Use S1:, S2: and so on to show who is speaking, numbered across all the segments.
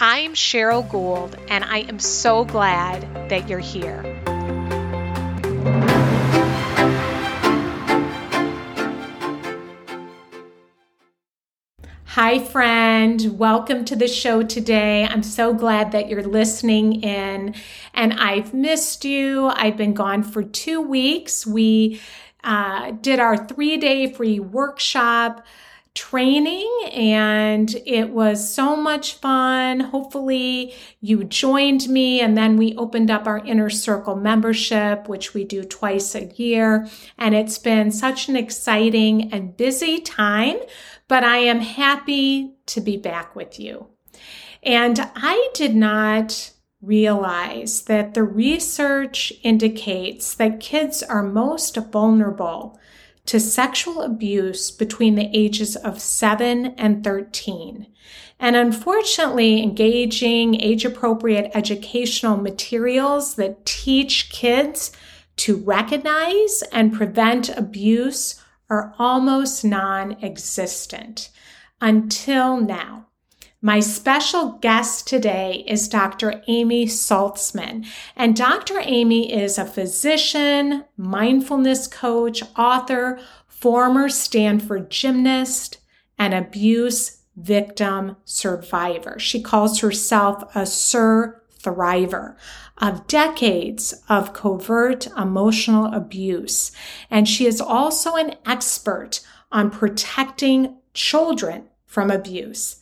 S1: I'm Cheryl Gould, and I am so glad that you're here. Hi, friend. Welcome to the show today. I'm so glad that you're listening in, and I've missed you. I've been gone for two weeks. We uh, did our three day free workshop training and it was so much fun. Hopefully, you joined me, and then we opened up our inner circle membership, which we do twice a year. And it's been such an exciting and busy time, but I am happy to be back with you. And I did not realize that the research indicates that kids are most vulnerable to sexual abuse between the ages of 7 and 13. And unfortunately, engaging age appropriate educational materials that teach kids to recognize and prevent abuse are almost non existent until now. My special guest today is Dr. Amy Saltzman. And Dr. Amy is a physician, mindfulness coach, author, former Stanford gymnast, and abuse victim survivor. She calls herself a Sir Thriver of decades of covert emotional abuse. And she is also an expert on protecting children from abuse.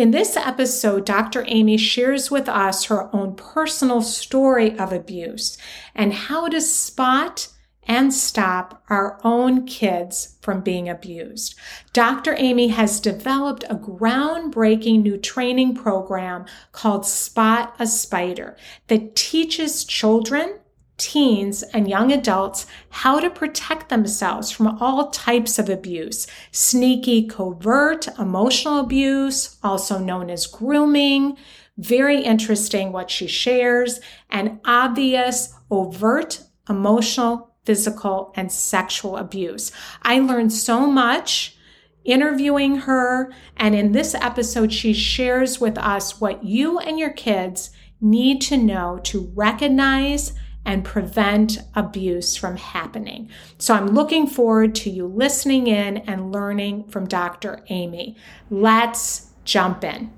S1: In this episode, Dr. Amy shares with us her own personal story of abuse and how to spot and stop our own kids from being abused. Dr. Amy has developed a groundbreaking new training program called Spot a Spider that teaches children teens, and young adults how to protect themselves from all types of abuse sneaky, covert, emotional abuse, also known as grooming. Very interesting what she shares, and obvious, overt, emotional, physical, and sexual abuse. I learned so much interviewing her, and in this episode, she shares with us what you and your kids need to know to recognize and prevent abuse from happening. So I'm looking forward to you listening in and learning from Dr. Amy. Let's jump in.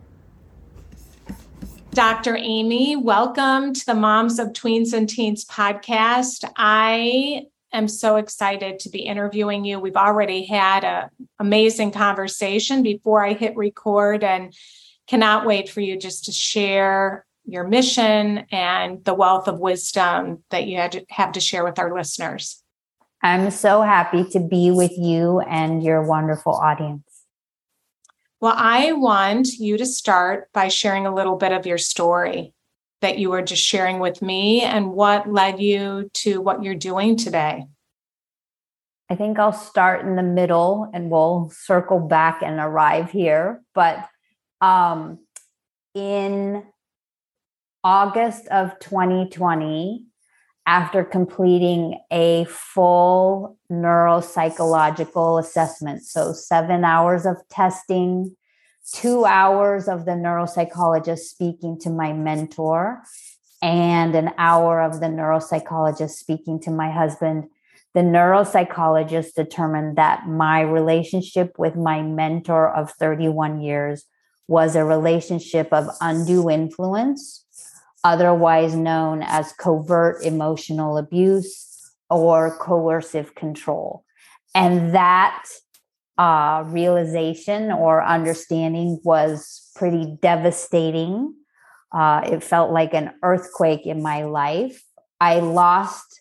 S1: Dr. Amy, welcome to the Moms of Tweens and Teens podcast. I am so excited to be interviewing you. We've already had an amazing conversation before I hit record and cannot wait for you just to share your mission and the wealth of wisdom that you had to have to share with our listeners.
S2: I'm so happy to be with you and your wonderful audience.
S1: Well, I want you to start by sharing a little bit of your story that you were just sharing with me and what led you to what you're doing today.
S2: I think I'll start in the middle and we'll circle back and arrive here. But um, in August of 2020, after completing a full neuropsychological assessment. So, seven hours of testing, two hours of the neuropsychologist speaking to my mentor, and an hour of the neuropsychologist speaking to my husband. The neuropsychologist determined that my relationship with my mentor of 31 years was a relationship of undue influence otherwise known as covert emotional abuse or coercive control. And that uh, realization or understanding was pretty devastating. Uh, it felt like an earthquake in my life. I lost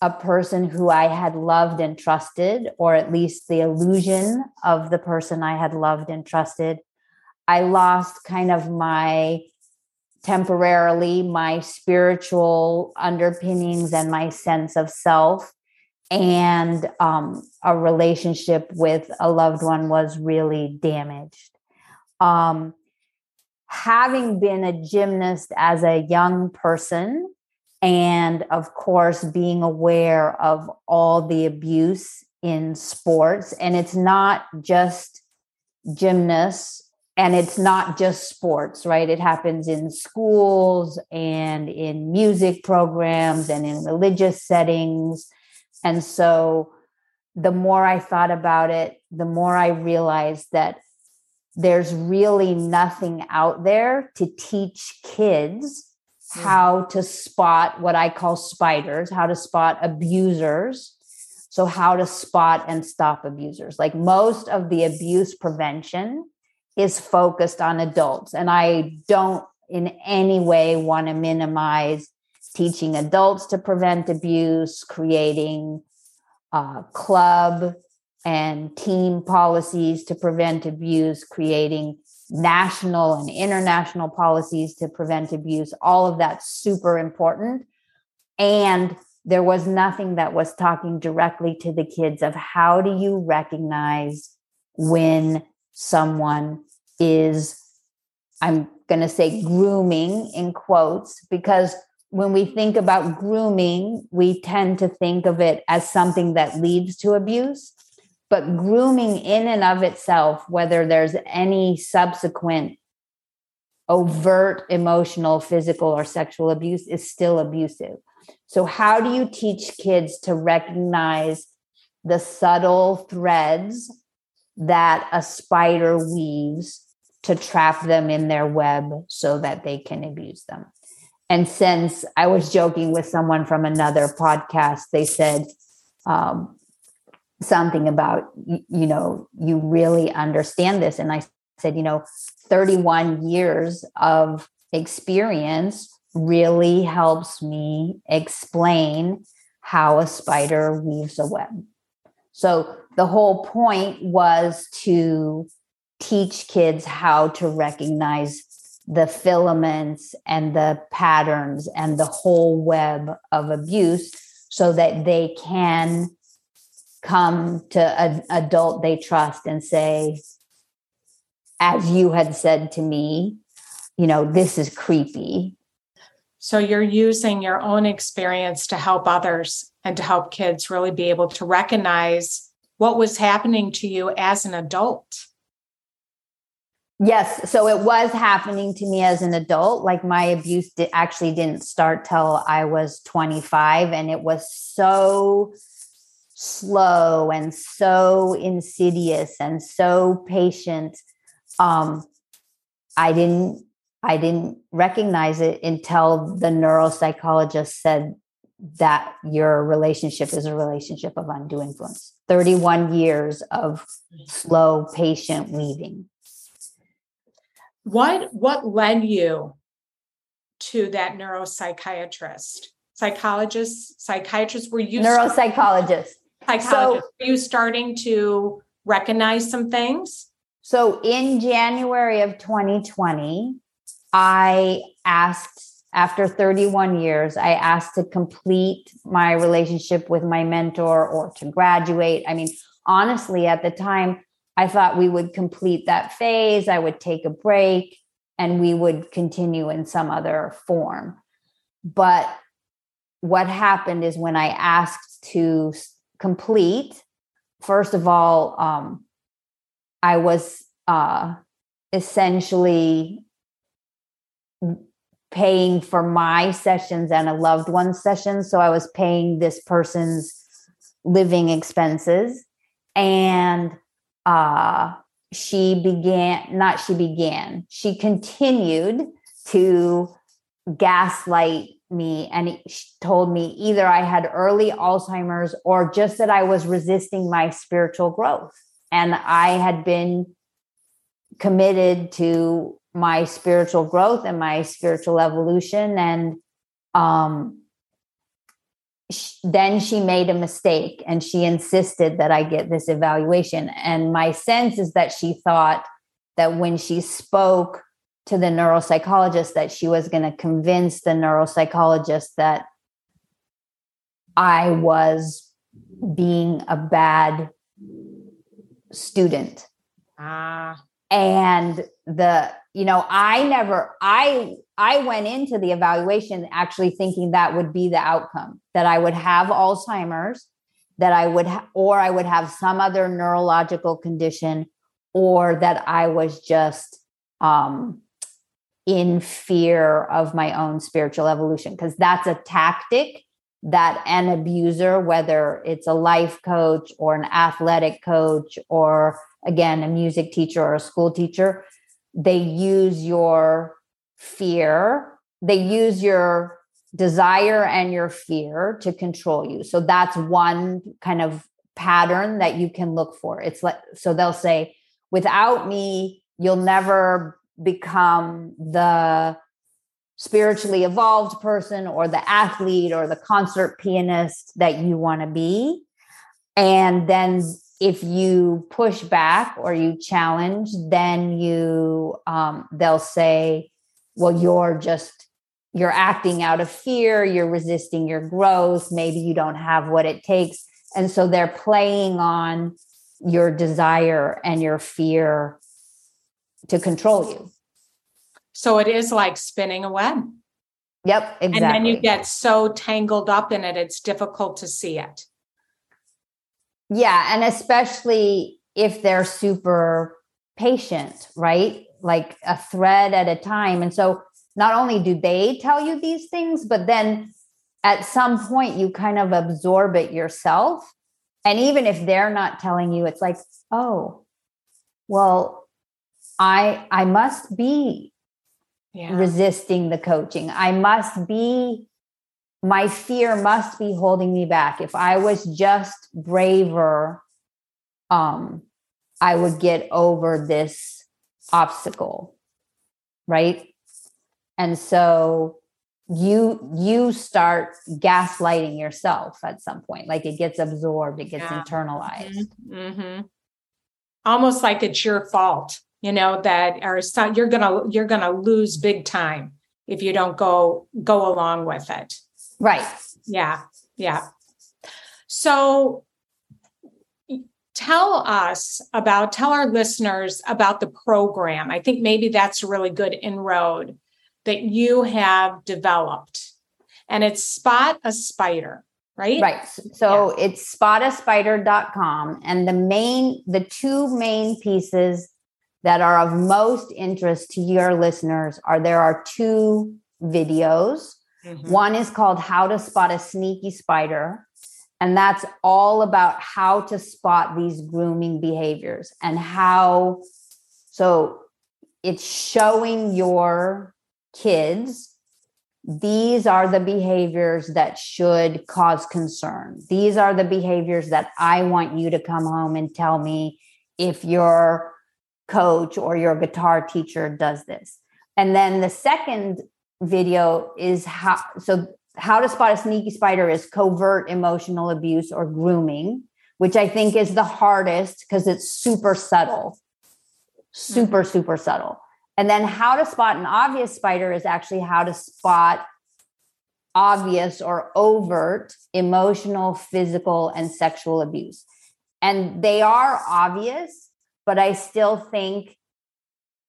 S2: a person who I had loved and trusted, or at least the illusion of the person I had loved and trusted. I lost kind of my temporarily my spiritual underpinnings and my sense of self. And um, a relationship with a loved one was really damaged. Um, having been a gymnast as a young person and of course being aware of all the abuse in sports and it's not just gymnasts and it's not just sports right? It happens in schools and in music programs and in religious settings. And so the more i thought about it the more i realized that there's really nothing out there to teach kids mm. how to spot what i call spiders how to spot abusers. So how to spot and stop abusers. Like most of the abuse prevention is focused on adults. And I don't in any way want to minimize teaching adults to prevent abuse, creating uh, club and team policies to prevent abuse, creating national and international policies to prevent abuse. All of that's super important. And there was nothing that was talking directly to the kids of how do you recognize when someone is, I'm going to say grooming in quotes, because when we think about grooming, we tend to think of it as something that leads to abuse. But grooming in and of itself, whether there's any subsequent overt emotional, physical, or sexual abuse, is still abusive. So, how do you teach kids to recognize the subtle threads that a spider weaves to trap them in their web so that they can abuse them. And since I was joking with someone from another podcast, they said um, something about, you know, you really understand this. And I said, you know, 31 years of experience really helps me explain how a spider weaves a web. So the whole point was to teach kids how to recognize the filaments and the patterns and the whole web of abuse so that they can come to an adult they trust and say as you had said to me you know this is creepy.
S1: So you're using your own experience to help others and to help kids really be able to recognize what was happening to you as an adult
S2: Yes. So it was happening to me as an adult. Like my abuse did, actually didn't start till I was 25. And it was so slow and so insidious and so patient. Um, I didn't I didn't recognize it until the neuropsychologist said that your relationship is a relationship of undue influence. 31 years of slow, patient weaving.
S1: What what led you to that neuropsychiatrist? Psychologist, psychiatrist, were you
S2: neuropsychologist?
S1: Psychologist. So, were you starting to recognize some things?
S2: So in January of 2020, I asked after 31 years, I asked to complete my relationship with my mentor or to graduate. I mean, honestly, at the time, I thought we would complete that phase, I would take a break, and we would continue in some other form. But what happened is when I asked to complete, first of all, um, I was uh, essentially paying for my sessions and a loved one's session. So I was paying this person's living expenses. And uh, she began, not she began, she continued to gaslight me and told me either I had early Alzheimer's or just that I was resisting my spiritual growth. And I had been committed to my spiritual growth and my spiritual evolution. And um, sh- then she made a mistake and she insisted that I get this evaluation. And my sense is that she thought that when she spoke to the neuropsychologist that she was going to convince the neuropsychologist that I was being a bad student. Ah. And the you know, I never I I went into the evaluation actually thinking that would be the outcome that I would have Alzheimer's, that I would ha- or I would have some other neurological condition or that I was just um in fear of my own spiritual evolution. Because that's a tactic that an abuser whether it's a life coach or an athletic coach or again a music teacher or a school teacher they use your fear they use your desire and your fear to control you so that's one kind of pattern that you can look for it's like so they'll say without me you'll never become the spiritually evolved person or the athlete or the concert pianist that you want to be. And then if you push back or you challenge, then you um, they'll say, well, you're just you're acting out of fear, you're resisting your growth, maybe you don't have what it takes. And so they're playing on your desire and your fear to control you.
S1: So it is like spinning a web.
S2: Yep, exactly.
S1: And then you get so tangled up in it, it's difficult to see it.
S2: Yeah. And especially if they're super patient, right? Like a thread at a time. And so not only do they tell you these things, but then at some point you kind of absorb it yourself. And even if they're not telling you, it's like, oh, well, I I must be yeah. resisting the coaching. I must be my fear must be holding me back. If I was just braver, um, I would get over this obstacle. Right. And so you you start gaslighting yourself at some point like it gets absorbed it gets yeah. internalized mm-hmm. Mm-hmm.
S1: almost like it's your fault you know that are you're gonna you're gonna lose big time if you don't go go along with it
S2: right.
S1: Yeah yeah. So tell us about tell our listeners about the program. I think maybe that's a really good inroad that you have developed. And it's spot a spider right?
S2: Right. So yeah. it's spotaspider.com and the main the two main pieces that are of most interest to your listeners are there are two videos. Mm-hmm. One is called How to Spot a Sneaky Spider. And that's all about how to spot these grooming behaviors and how. So it's showing your kids these are the behaviors that should cause concern. These are the behaviors that I want you to come home and tell me if you're coach or your guitar teacher does this. And then the second video is how so how to spot a sneaky spider is covert emotional abuse or grooming, which I think is the hardest because it's super subtle. Super, mm-hmm. super subtle. And then how to spot an obvious spider is actually how to spot obvious or overt emotional, physical, and sexual abuse. And they are obvious, but I still think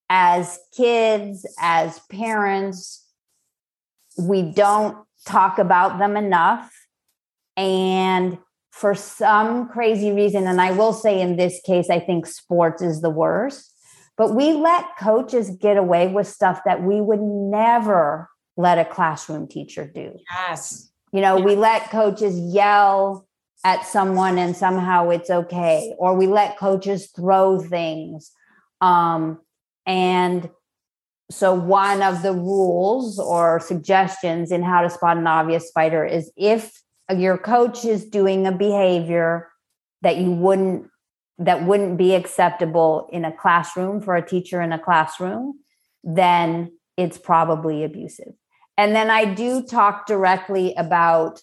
S2: as kids, as parents, we don't talk about them enough. And for some crazy reason, and I will say in this case, I think sports is the worst, but we let coaches get away with stuff that we would never let a classroom teacher do.
S1: Yes.
S2: You know, we let coaches yell at someone and somehow it's okay or we let coaches throw things um, and so one of the rules or suggestions in how to spot an obvious spider is if your coach is doing a behavior that you wouldn't that wouldn't be acceptable in a classroom for a teacher in a classroom then it's probably abusive. And then i do talk directly about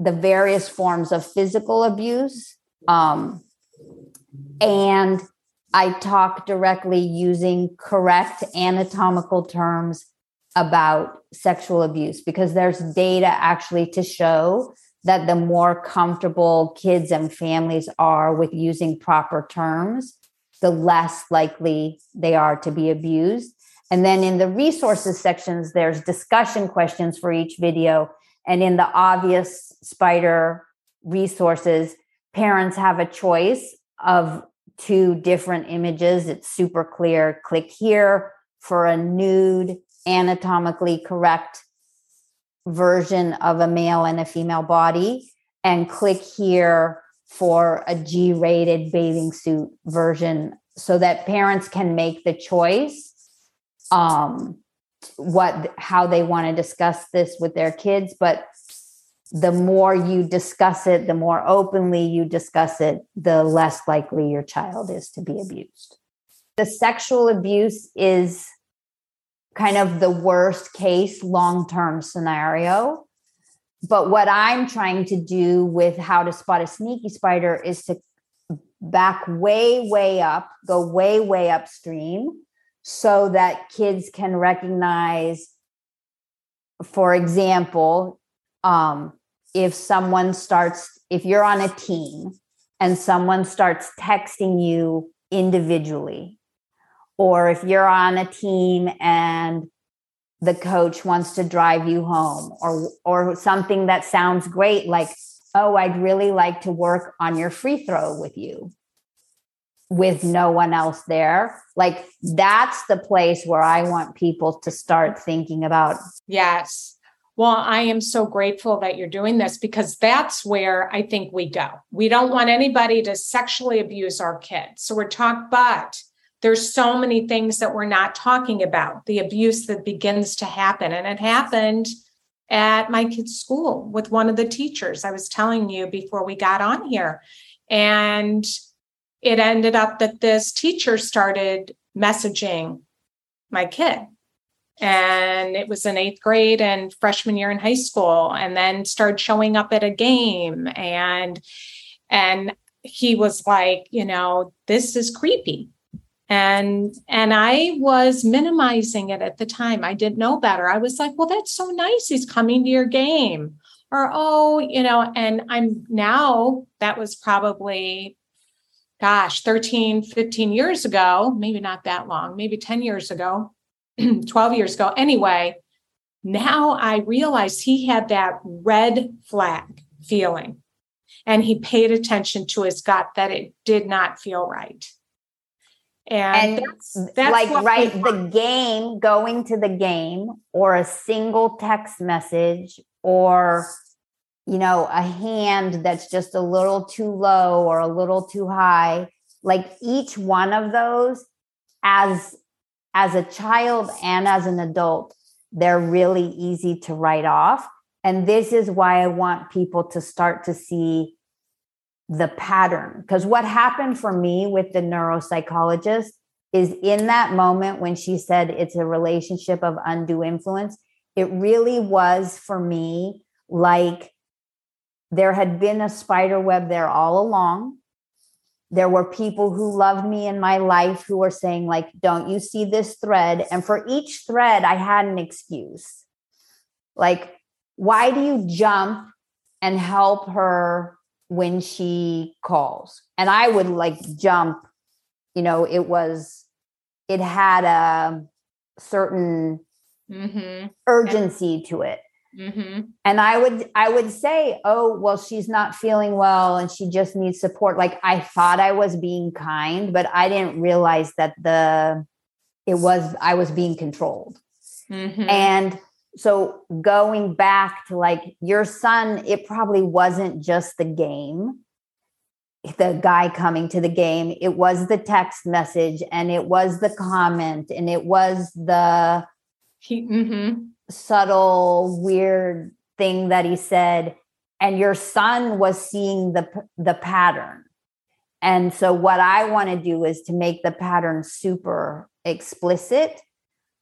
S2: the various forms of physical abuse um, and I talk directly using correct anatomical terms about sexual abuse because there's data actually to show that the more comfortable kids and families are with using proper terms, the less likely they are to be abused. And then in the resources sections, there's discussion questions for each video. And in the obvious spider resources, parents have a choice of two different images. It's super clear. Click here for a nude, anatomically correct version of a male and a female body, and click here for a G rated bathing suit version so that parents can make the choice um what how they want to discuss this with their kids but the more you discuss it, the more openly you discuss it, the less likely your child is to be abused. The sexual abuse is kind of the worst case long term scenario. But what I'm trying to do with how to spot a sneaky spider is to back way, way up, go way, way upstream so that kids can recognize, for example, um, if someone starts, if you're on a team and someone starts texting you individually, or if you're on a team and the coach wants to drive you home or or something that sounds great like oh i'd really like to work on your free throw with you with no one else there like that's the place where i want people to start thinking about
S1: yes well, I am so grateful that you're doing this because that's where I think we go. We don't want anybody to sexually abuse our kids. So we're talking, but there's so many things that we're not talking about the abuse that begins to happen. And it happened at my kid's school with one of the teachers I was telling you before we got on here. And it ended up that this teacher started messaging my kid and it was in eighth grade and freshman year in high school and then started showing up at a game. And and he was like you know this is creepy. And and i was minimizing it at the time. I didn't know better. I was like well that's so nice. He's coming to your game. Or oh you know and i'm now that was probably gosh 13 15 years ago maybe not that long maybe 10 years ago 12 years ago. Anyway, now I realized he had that red flag feeling and he paid attention to his gut that it did not feel right.
S2: And, and that's, that's like right the game going to the game or a single text message or you know a hand that's just a little too low or a little too high like each one of those as as a child and as an adult, they're really easy to write off. And this is why I want people to start to see the pattern. Because what happened for me with the neuropsychologist is in that moment when she said it's a relationship of undue influence, it really was for me like there had been a spider web there all along there were people who loved me in my life who were saying like don't you see this thread? And for each thread i had an excuse. Like why do you jump and help her when she calls? And i would like jump you know it was it had a certain mm-hmm. urgency to it Mm-hmm. And I would I would say, oh, well, she's not feeling well and she just needs support. Like I thought I was being kind, but I didn't realize that the it was I was being controlled. Mm-hmm. And so going back to like your son, it probably wasn't just the game. the guy coming to the game. It was the text message and it was the comment and it was the
S1: he, mm-hmm.
S2: Subtle, weird thing that he said. And your son was seeing the the pattern. And so what I want to do is to make the pattern super explicit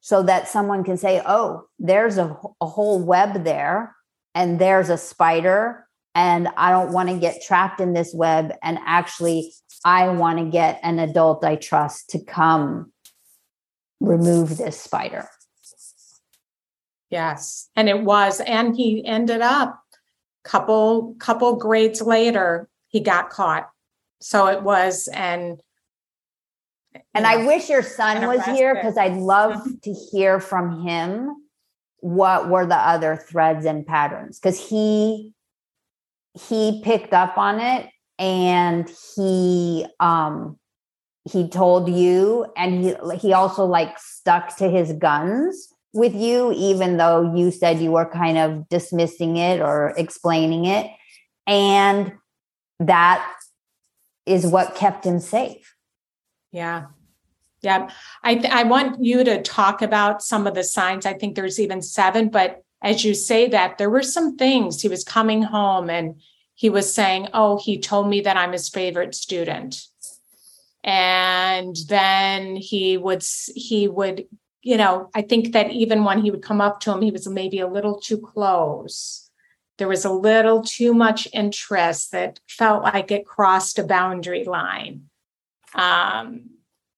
S2: so that someone can say, "Oh, there's a, a whole web there and there's a spider and I don't want to get trapped in this web. And actually, I want to get an adult I trust to come remove this spider.
S1: Yes. And it was. And he ended up couple couple grades later, he got caught. So it was and
S2: and know, I wish your son was here because I'd love mm-hmm. to hear from him what were the other threads and patterns because he he picked up on it and he um he told you and he he also like stuck to his guns with you even though you said you were kind of dismissing it or explaining it. And that is what kept him safe.
S1: Yeah. Yeah i th- i want you to talk about some of the signs. I think there's even seven but as you say that, there were some things. He was coming home and he was saying, Oh, he told me that I'm his favorite student. And then he would, he would, you know, I think that even when he would come up to him, he was maybe a little too close. There was a little too much interest that felt like it crossed a boundary line. Um,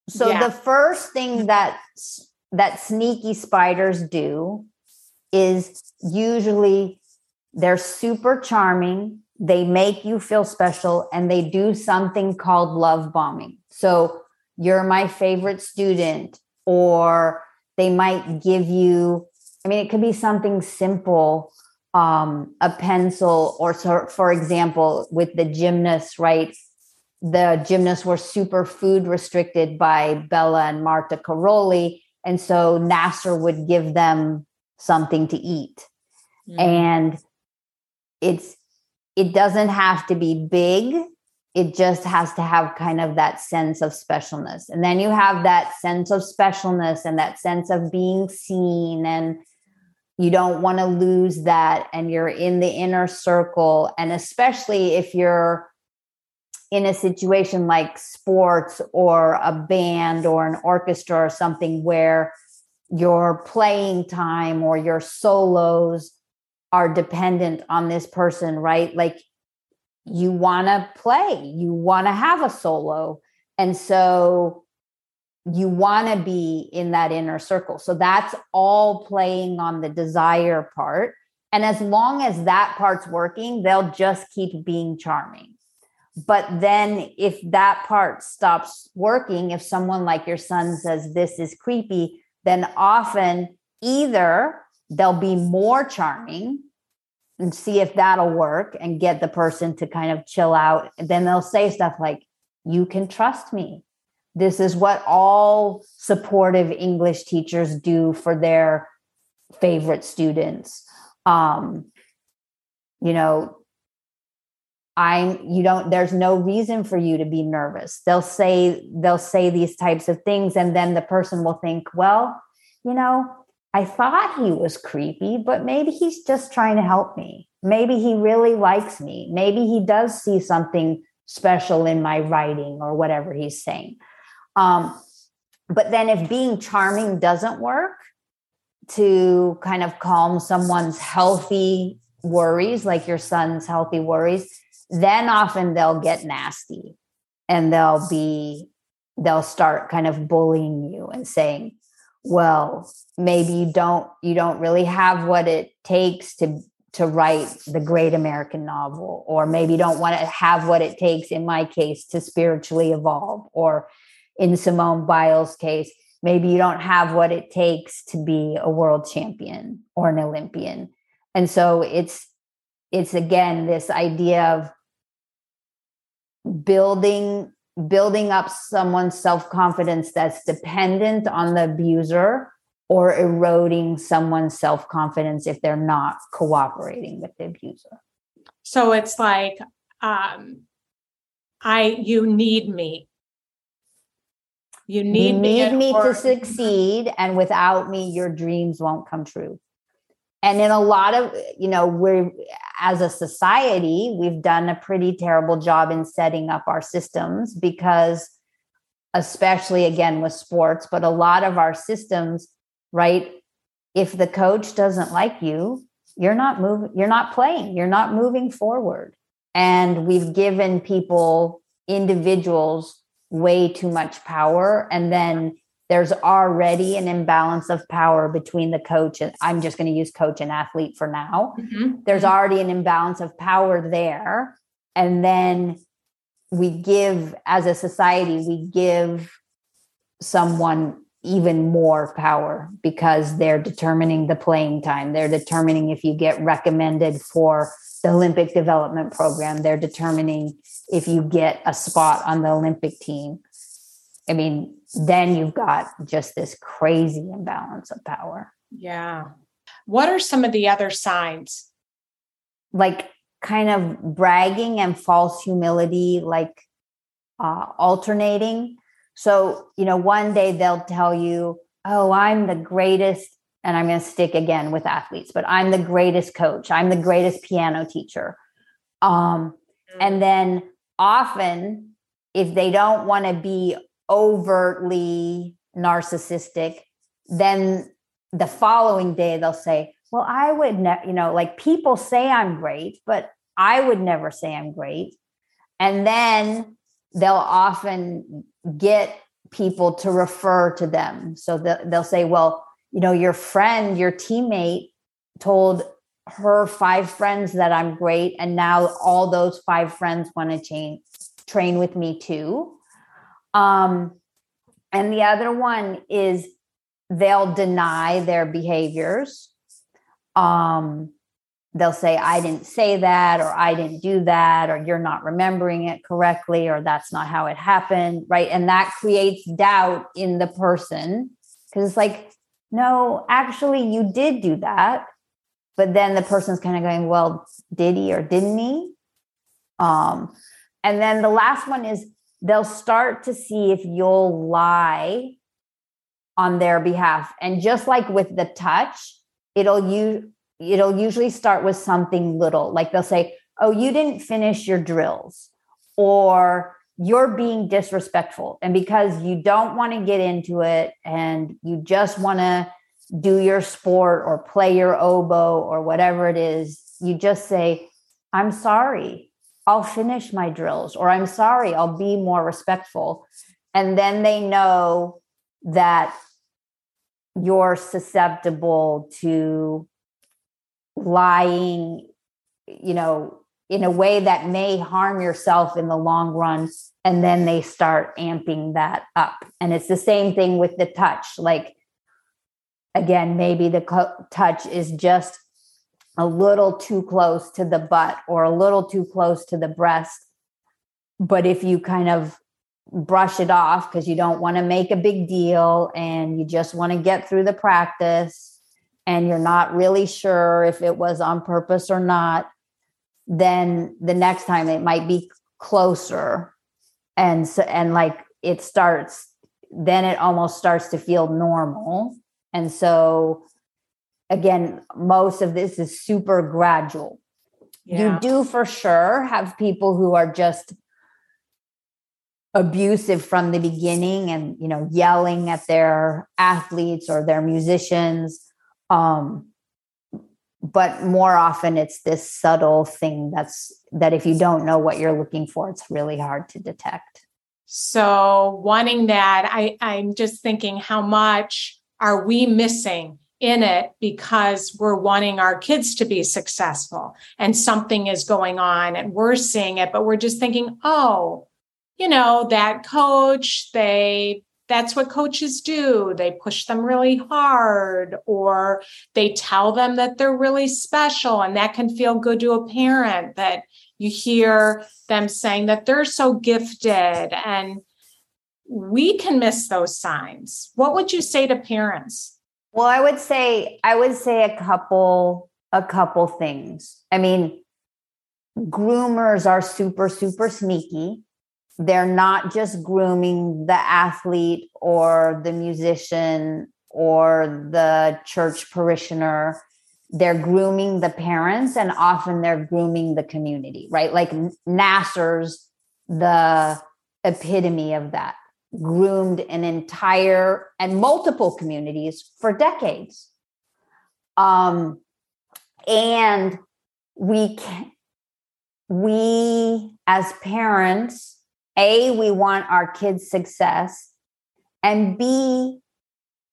S2: so yeah. the first thing that that sneaky spiders do is usually they're super charming, they make you feel special, and they do something called love bombing. So you're my favorite student, or they might give you, I mean, it could be something simple, um, a pencil, or so, for example, with the gymnasts, right? The gymnasts were super food restricted by Bela and Marta Karolyi. And so Nassar would give them something to eat. Mm. And it's it doesn't have to be big. It just has to have kind of that sense of specialness. And then you have that sense of specialness and that sense of being seen and you don't want to lose that and you're in the inner circle and especially if you're in a situation like sports or a band or an orchestra or something where your playing time or your solos are dependent on this person, right? Like you want to play, you want to have a solo. And so you want to be in that inner circle. So that's all playing on the desire part. And as long as that part's working, they'll just keep being charming. But then if that part stops working, if someone like your son says, This is creepy, then often either they'll be more charming and see if that'll work and get the person to kind of chill out. Then they'll say stuff like, You can trust me. This is what all supportive English teachers do for their favorite students. Um, you know, I'm you don't there's no reason for you to be nervous. They'll say they'll say these types of things and then the person will think, well, you know, I thought he was creepy, but maybe he's just trying to help me. Maybe he really likes me. Maybe he does see something special in my writing or whatever he's saying. Um, but then if being charming doesn't work to kind of calm someone's healthy worries, like your son's healthy worries, then often they'll get nasty and they'll be they'll start kind of bullying you and saying well maybe you don't you don't really have what it takes to to write the great american novel or maybe you don't want to have what it takes in my case to spiritually evolve or in simone biles case maybe you don't have what it takes to be a world champion or an olympian. And so it's it's again this idea of building building up someone's self-confidence that's dependent on the abuser or eroding someone's self-confidence if they're not cooperating with the abuser
S1: so it's like um I you need me.
S2: You need, you need me, me to succeed, and without me, your dreams won't come true. And in a lot of, you know, we're as a society, we've done a pretty terrible job in setting up our systems because, especially again with sports, but a lot of our systems, right? If the coach doesn't like you, you're not moving, you're not playing, you're not moving forward. And we've given people, individuals, way too much power. And then there's already an imbalance of power between the coach and I'm just going to use coach and athlete for now. Mm-hmm. There's mm-hmm. already an imbalance of power there. And then we give, as a society, we give someone even more power because they're determining the playing time. They're determining if you get recommended for the Olympic development program. They're determining if you get a spot on the Olympic team. I mean, then you've got just this crazy imbalance of power.
S1: Yeah. What are some of the other signs?
S2: Like kind of bragging and false humility, like uh, alternating. So, you know, one day they'll tell you, oh, I'm the greatest. And I'm going to stick again with athletes, but I'm the greatest coach. I'm the greatest piano teacher. Um, and mm. then often, if they don't want to be overtly narcissistic, then the following day they'll say, Well, I would never, you know, like people say I'm great, but I would never say I'm great. And then they'll often get people to refer to them. So they'll say, Well, you know, your friend, your teammate told her five friends that I'm great. And now all those five friends want to chain, train with me too. Um, and the other one is they'll deny their behaviors. Um, they'll say, I didn't say that, or I didn't do that, or you're not remembering it correctly, or that's not how it happened. Right. And that creates doubt in the person because it's like, no, actually, you did do that. But then the person's kind of going, well, did he or didn't he? Um, and then the last one is they'll start to see if you'll lie on their behalf. And just like with the touch, it'll you it'll usually start with something little. Like they'll say, "Oh, you didn't finish your drills." Or you're being disrespectful. And because you don't want to get into it and you just want to do your sport or play your oboe or whatever it is, you just say, I'm sorry. I'll finish my drills, or I'm sorry, I'll be more respectful. And then they know that you're susceptible to lying, you know, in a way that may harm yourself in the long run. And then they start amping that up. And it's the same thing with the touch. Like, again, maybe the co- touch is just a little too close to the butt or a little too close to the breast. But if you kind of brush it off because you don't want to make a big deal and you just want to get through the practice and you're not really sure if it was on purpose or not, then the next time it might be closer. And so, and like it starts, then it almost starts to feel normal. And so again, most of this is super gradual. Yeah. You do for sure have people who are just abusive from the beginning and you know yelling at their athletes or their musicians um but more often it's this subtle thing that's that if you don't know what you're looking for it's really hard to detect
S1: so wanting that i i'm just thinking how much are we missing in it because we're wanting our kids to be successful and something is going on and we're seeing it, but we're just thinking, oh, you know, that coach, they that's what coaches do. They push them really hard, or they tell them that they're really special, and that can feel good to a parent that you hear them saying that they're so gifted. And we can miss those signs. What would you say to parents?
S2: Well, I would say I would say a couple a couple things. I mean, groomers are super super sneaky. They're not just grooming the athlete or the musician or the church parishioner. They're grooming the parents and often they're grooming the community right? Like Nassar's the epitome of that groomed an entire and multiple communities for decades. Um and we can we as parents a we want our kids success and b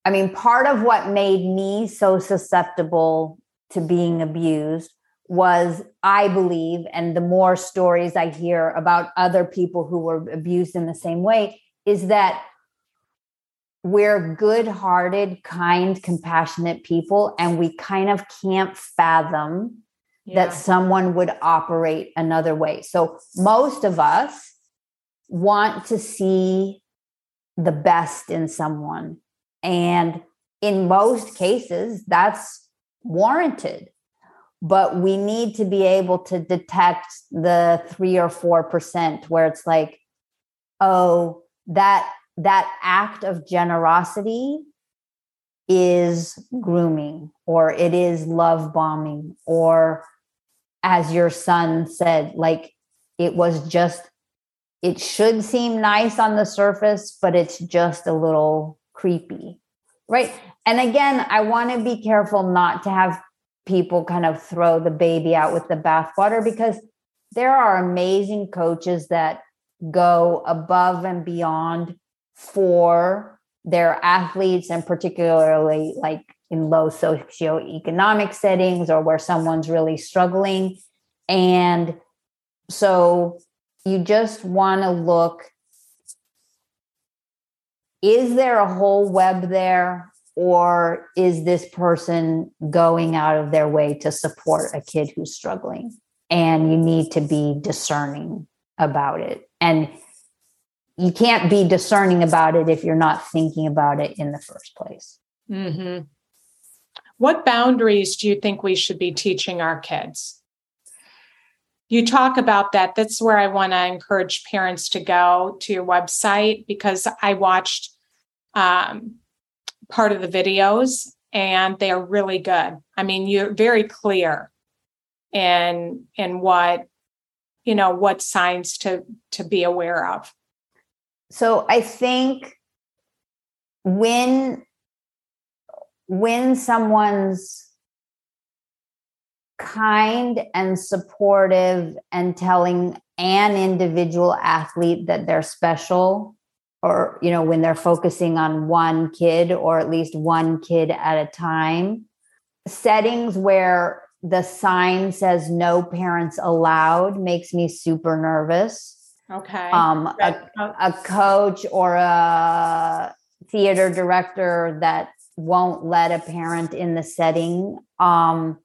S2: i mean part of what made me so susceptible to being abused was i believe and the more stories i hear about other people who were abused in the same way is that we're good hearted kind compassionate people and we kind of can't fathom yeah. that someone would operate another way so most of us want to see the best in someone and in most cases that's warranted but we need to be able to detect the three or four percent where it's like oh that that act of generosity is grooming or it is love bombing or as your son said like it was just it should seem nice on the surface but it's just a little creepy right? And again i want to be careful not to have people kind of throw the baby out with the bathwater because there are amazing coaches that go above and beyond for their athletes and particularly like in low socioeconomic settings or where someone's really struggling. And so you just want to look is there a whole web there or is this person going out of their way to support a kid who's struggling? And you need to be discerning about it and you can't be discerning about it if you're not thinking about it in the first place
S1: mm-hmm. what boundaries do you think we should be teaching our kids you talk about that that's where i want to encourage parents to go to your website because i watched um, part of the videos and they are really good. I mean, you're very clear in in what you know what signs to to be aware of.
S2: So I think when when someone's kind and supportive and telling an individual athlete that they're special or you know when they're focusing on one kid or at least one kid at a time settings where the sign says no parents allowed makes me super nervous.
S1: Okay.
S2: Um a, a coach or a theater director that won't let a parent in the setting um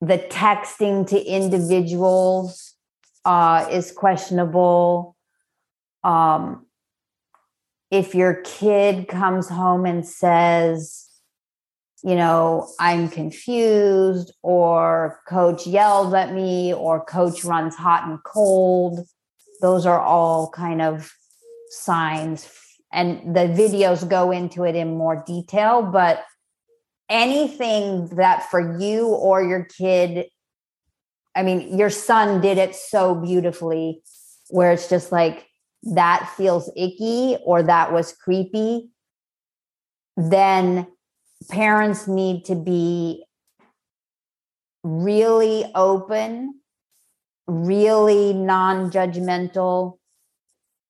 S2: the texting to individuals uh, is questionable. Um, if your kid comes home and says, you know, I'm confused, or coach yelled at me, or coach runs hot and cold, those are all kind of signs. And the videos go into it in more detail, but anything that for you or your kid, I mean, your son did it so beautifully, where it's just like, that feels icky or that was creepy, then parents need to be really open, really non judgmental.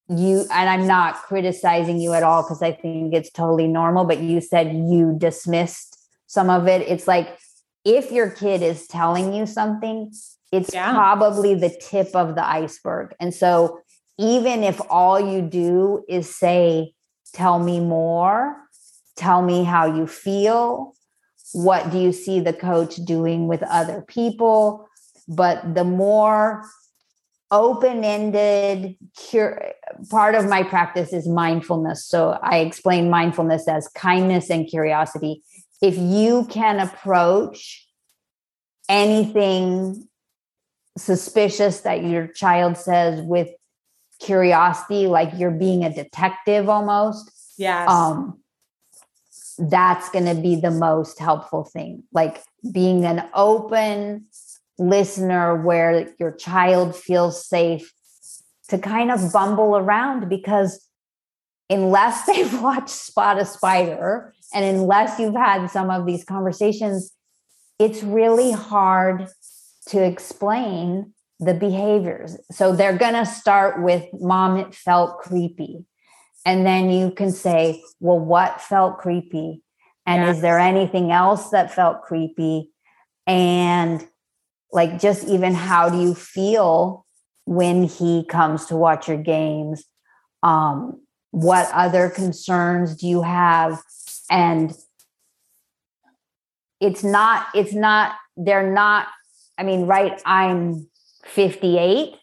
S2: You, and I'm not criticizing you at all because I think it's totally normal, but you said you dismissed some of it. It's like if your kid is telling you something, it's yeah. probably the tip of the iceberg. And so even if all you do is say, Tell me more, tell me how you feel, what do you see the coach doing with other people? But the more open ended, cur- part of my practice is mindfulness. So I explain mindfulness as kindness and curiosity. If you can approach anything suspicious that your child says with curiosity, like you're being a detective almost.
S1: Yes.
S2: Um, that's going to be the most helpful thing. Like being an open listener where your child feels safe to kind of bumble around because unless they've watched Spot a Spider and unless you've had some of these conversations, it's really hard to explain the behaviors. So they're going to start with mom, it felt creepy. And then you can say, well, what felt creepy? And yes. is there anything else that felt creepy? And like, just even how do you feel when he comes to watch your games? Um, what other concerns do you have? And it's not, it's not, they're not, I mean, right, I'm 58,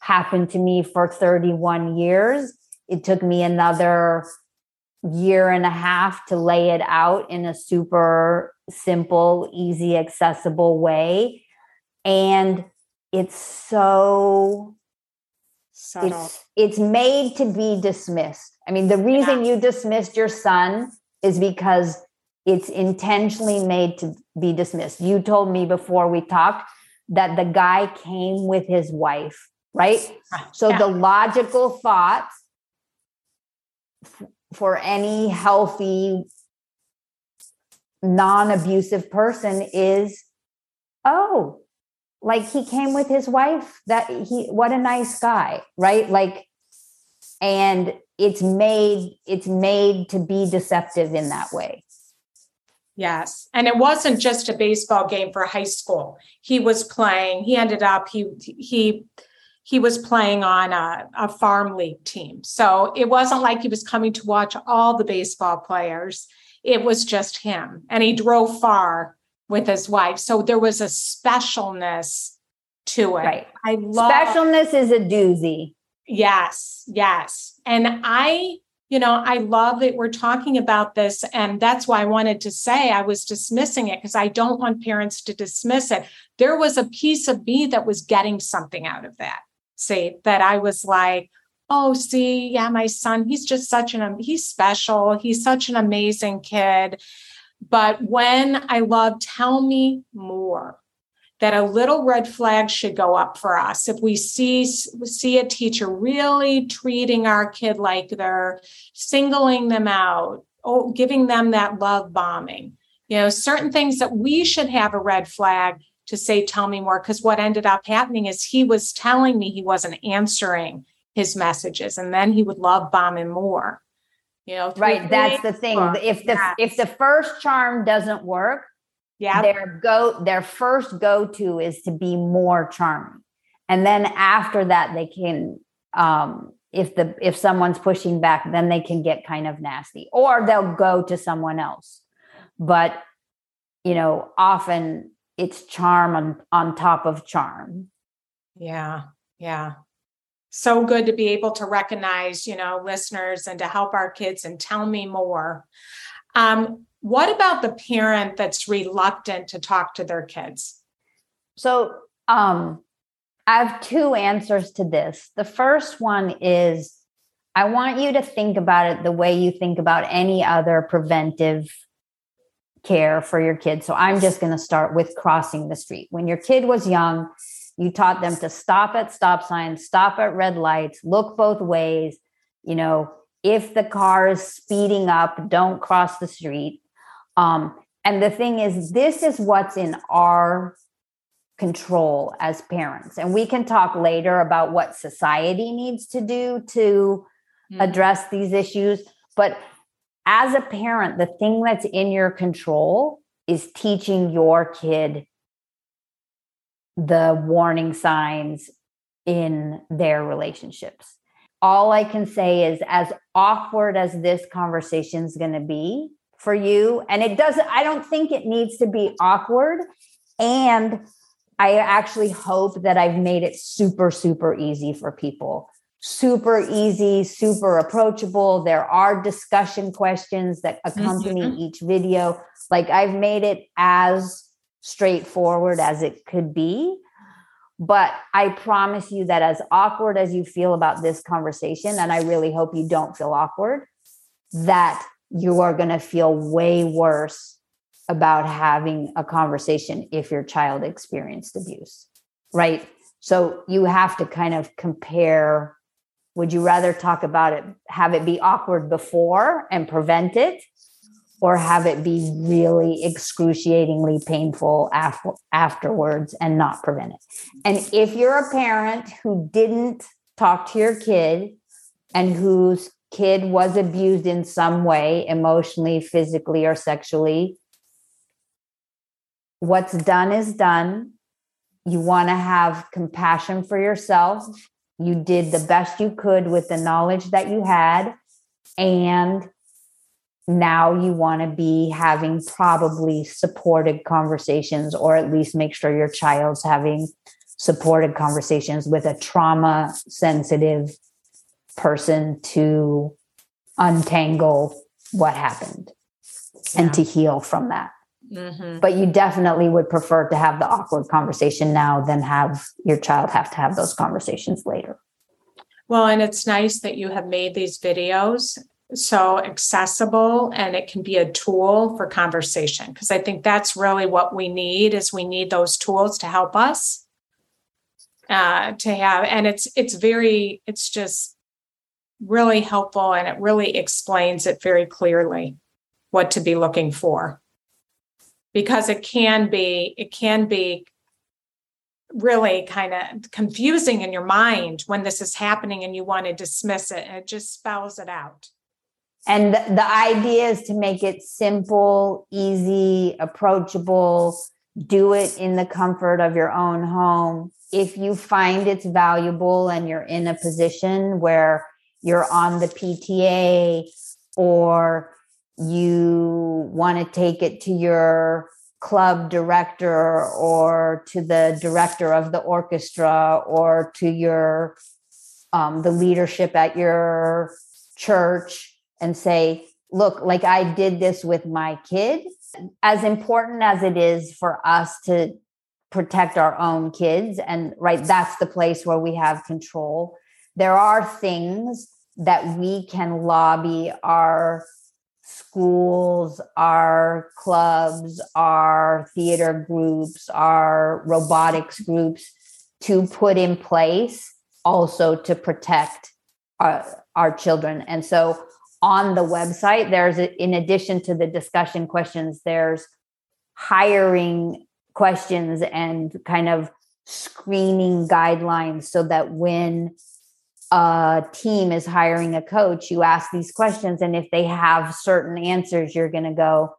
S2: happened to me for 31 years. It took me another year and a half to lay it out in a super simple, easy, accessible way. And it's so
S1: Subtle.
S2: It's, it's made to be dismissed. I mean, the reason yeah. you dismissed your son is because it's intentionally made to be dismissed. You told me before we talked that the guy came with his wife, right? So yeah. the logical thought for any healthy, non abusive person is oh, like he came with his wife that he what a nice guy right? Like and it's made it's made to be deceptive in that way.
S1: Yes. And it wasn't just a baseball game for high school. He was playing he ended up he he he was playing on a, a farm league team so it wasn't like he was coming to watch all the baseball players it was just him and he drove far with his wife. So there was a specialness to it.
S2: Right. I love specialness is a doozy.
S1: Yes, yes. And I, you know, I love that we're talking about this. And that's why I wanted to say I was dismissing it because I don't want parents to dismiss it. There was a piece of me that was getting something out of that. See, that I was like, oh, see, yeah, my son, he's just such an, he's special. He's such an amazing kid. But when I love, tell me more. That a little red flag should go up for us if we see see a teacher really treating our kid like they're singling them out, oh, giving them that love bombing. You know, certain things that we should have a red flag to say, tell me more. Because what ended up happening is he was telling me he wasn't answering his messages, and then he would love bomb him more. You know
S2: right that's the thing. If the yes. if the first charm doesn't work yeah. their go their first go to is to be more charming. And then after that they can um if the if someone's pushing back then they can get kind of nasty or they'll go to someone else. But you know often it's charm on on top of charm
S1: yeah yeah so good to be able to recognize, you know, listeners and to help our kids and tell me more. Um, what about the parent that's reluctant to talk to their kids?
S2: So, um, I have two answers to this. The first one is I want you to think about it the way you think about any other preventive care for your kids. So, I'm just going to start with crossing the street. When your kid was young, you taught them to stop at stop signs, stop at red lights, look both ways. You know, if the car is speeding up, don't cross the street. Um, and the thing is, this is what's in our control as parents. And we can talk later about what society needs to do to mm. address these issues. But as a parent, the thing that's in your control is teaching your kid the warning signs in their relationships. All I can say is, as awkward as this conversation is going to be for you, and it doesn't, I don't think it needs to be awkward. And I actually hope that I've made it super, super easy for people. Super easy, super approachable. There are discussion questions that accompany mm-hmm. each video. Like I've made it as straightforward as it could be. But I promise you that as awkward as you feel about this conversation, and I really hope you don't feel awkward, that you are going to feel way worse about having a conversation if your child experienced abuse, right? So you have to kind of compare. Would you rather talk about it, have it be awkward before and prevent it, or have it be really excruciatingly painful af- afterwards and not prevent it? And if you're a parent who didn't talk to your kid and whose kid was abused in some way, emotionally, physically, or sexually, what's done is done. You want to have compassion for yourself. You did the best you could with the knowledge that you had. And now you want to be having probably supported conversations, or at least make sure your child's having supported conversations with a trauma sensitive person to untangle what happened yeah. and to heal from that. Mm-hmm. But you definitely would prefer to have the awkward conversation now than have your child have to have those conversations later.
S1: Well, and it's nice that you have made these videos so accessible and it can be a tool for conversation because I think that's really what we need is we need those tools to help us uh, to have and it's it's very it's just really helpful and it really explains it very clearly what to be looking for because it can be it can be really kind of confusing in your mind when this is happening and you want to dismiss it and it just spells it out.
S2: And the idea is to make it simple easy approachable. Do it in the comfort of your own home. If you find it's valuable and you're in a position where you're on the PTA or you want to take it to your club director or to the director of the orchestra or to your um, the leadership at your church and say look like i did this with my kid. As important as it is for us to protect our own kids and right that's the place where we have control. There are things that we can lobby our schools, our clubs, our theater groups, our robotics groups to put in place also to protect our, our children. And so on the website, there's, a, in addition to the discussion questions, there's hiring questions and kind of screening guidelines so that when a team is hiring a coach, you ask these questions, and if they have certain answers, you're going to go,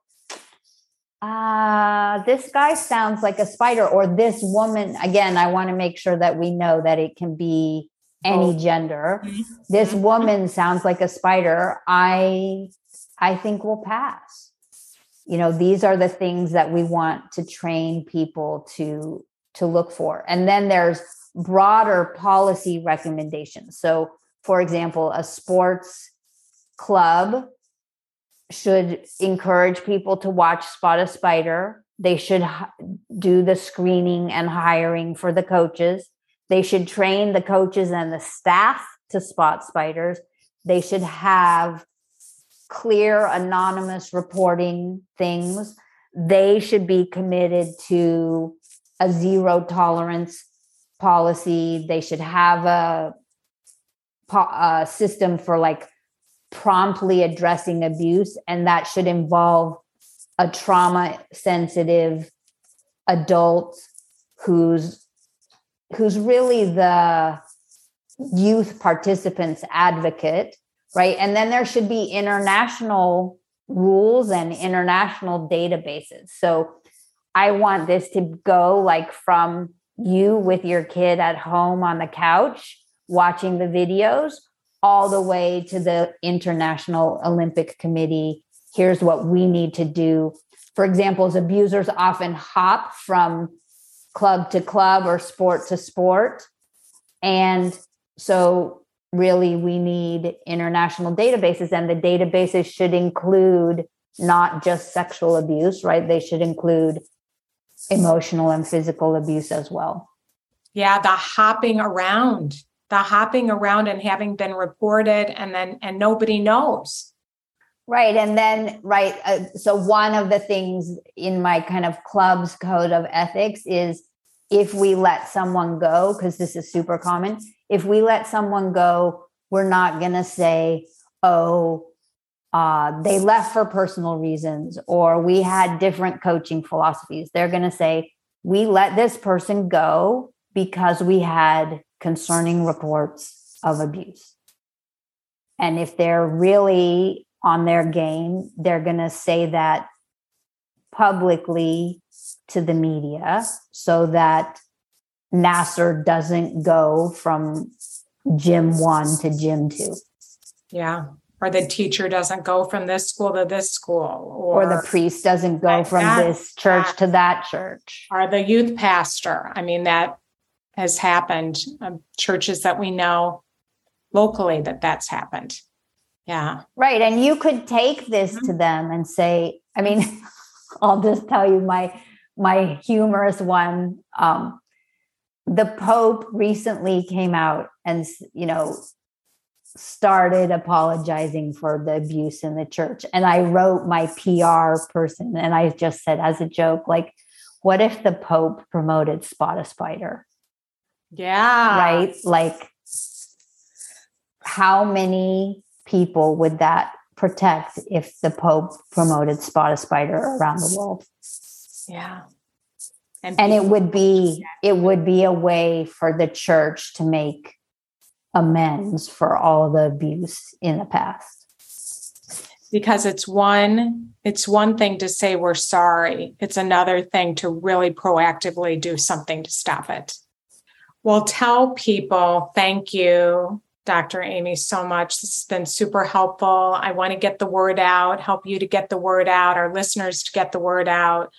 S2: uh, this guy sounds like a spider, or this woman. Again, I want to make sure that we know that it can be any gender. Mm-hmm. This mm-hmm. woman sounds like a spider. I, I think we'll pass. You know, these are the things that we want to train people to to look for, and then there's broader policy recommendations. So, for example, a sports club should encourage people to watch Spot a Spider. They should do the screening and hiring for the coaches. They should train the coaches and the staff to spot spiders. They should have clear, anonymous reporting things. They should be committed to a zero tolerance policy. They should have a, a system for like promptly addressing abuse, and that should involve a trauma sensitive adult who's who's really the youth participants advocate right and then there should be international rules and international databases so i want this to go like from you with your kid at home on the couch watching the videos all the way to the International Olympic Committee. Here's what we need to do. For example, as abusers often hop from club to club or sport to sport. And so, really, we need international databases, and the databases should include not just sexual abuse, right? They should include emotional and physical abuse as well.
S1: Yeah, the hopping around, the hopping around and having been reported and then and nobody knows.
S2: Right. And then, right. Uh, so, one of the things in my kind of club's code of ethics is if we let someone go, because this is super common, if we let someone go, we're not going to say, oh, uh, they left for personal reasons or we had different coaching philosophies. They're going to say, we let this person go because we had concerning reports of abuse. And if they're really on their game, they're going to say that publicly to the media so that Nassar doesn't go from gym one to gym two.
S1: Yeah. Or the teacher doesn't go from this school to this school.
S2: Or, or the priest doesn't go like from that, this church that, to that church.
S1: Or the youth pastor. I mean, that has happened. Um, churches that we know locally that that's happened. Yeah.
S2: Right. And you could take this mm-hmm. to them and say, I mean, I'll just tell you my my humorous one. Um, the Pope recently came out and you know started apologizing for the abuse in the church. And I wrote my PR person and I just said as a joke, like, what if the Pope promoted Spot a Spider?
S1: Yeah.
S2: Right? Like, how many people would that protect if the Pope promoted Spot a Spider around the world?
S1: Yeah.
S2: And, and it would be it would be a way for the church to make amends for all the abuse in the past.
S1: Because it's one it's one thing to say we're sorry. It's another thing to really proactively do something to stop it. Well tell people thank you dr amy so much. This has been super helpful. I want to get the word out help you to get the word out our listeners to get the word out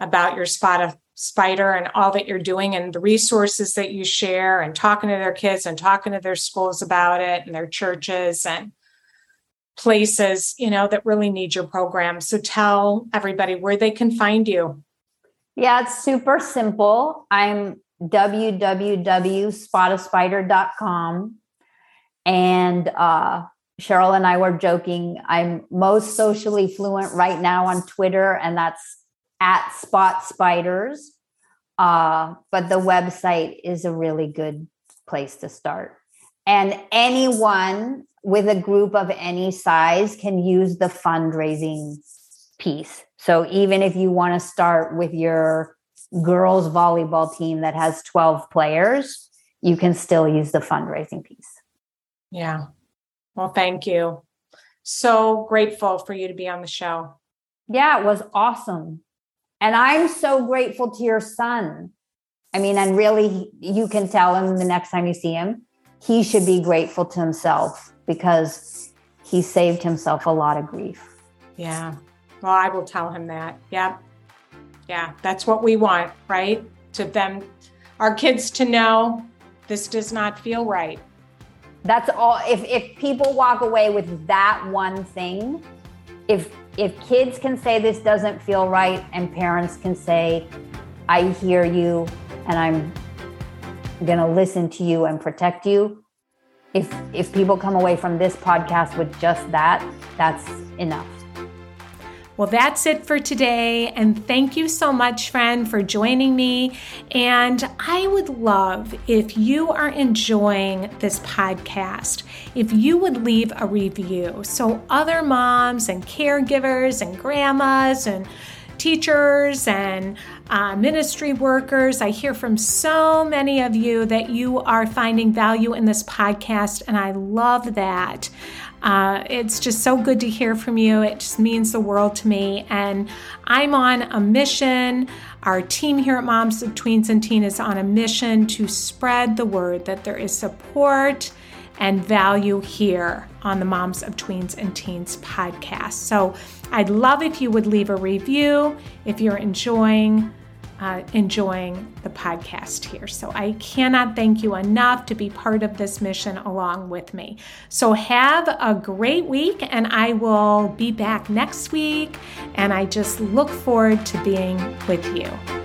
S1: about your spot of spider and all that you're doing and the resources that you share and talking to their kids and talking to their schools about it and their churches and places you know that really need your program. So tell everybody where they can find you.
S2: Yeah it's super simple. I'm www.spotaspider.com and uh cheryl and i were joking. I'm most socially fluent right now on twitter and that's at Spot Spiders. Uh, but the website is a really good place to start. And anyone with a group of any size can use the fundraising piece. So even if you want to start with your girls volleyball team that has 12 players, you can still use the fundraising piece.
S1: Yeah. Well, thank you. So grateful for you to be on the show.
S2: Yeah, it was awesome. And I'm so grateful to your son. I mean, and really, you can tell him the next time you see him, he should be grateful to himself because he saved himself a lot of grief.
S1: Yeah. Well, I will tell him that. Yeah. Yeah. That's what we want, right? To them, our kids to know this does not feel right.
S2: That's all. If, if people walk away with that one thing, if if kids can say this doesn't feel right and parents can say i hear you and i'm going to listen to you and protect you if if people come away from this podcast with just that that's enough
S1: well, that's it for today. And thank you so much, friend, for joining me. And I would love if you are enjoying this podcast, if you would leave a review so other moms and caregivers and grandmas and teachers and uh, ministry workers. I hear from so many of you that you are finding value in this podcast, and I love that. Uh, it's just so good to hear from you. It just means the world to me. And I'm on a mission. Our team here at Moms of Tweens and Teen is on a mission to spread the word that there is support and value here on the Moms of Tweens and Teens podcast. So I'd love if you would leave a review if you're enjoying uh, enjoying the podcast here. So I cannot thank you enough to be part of this mission along with me. So have a great week, and I will be back next week. And I just look forward to being with you.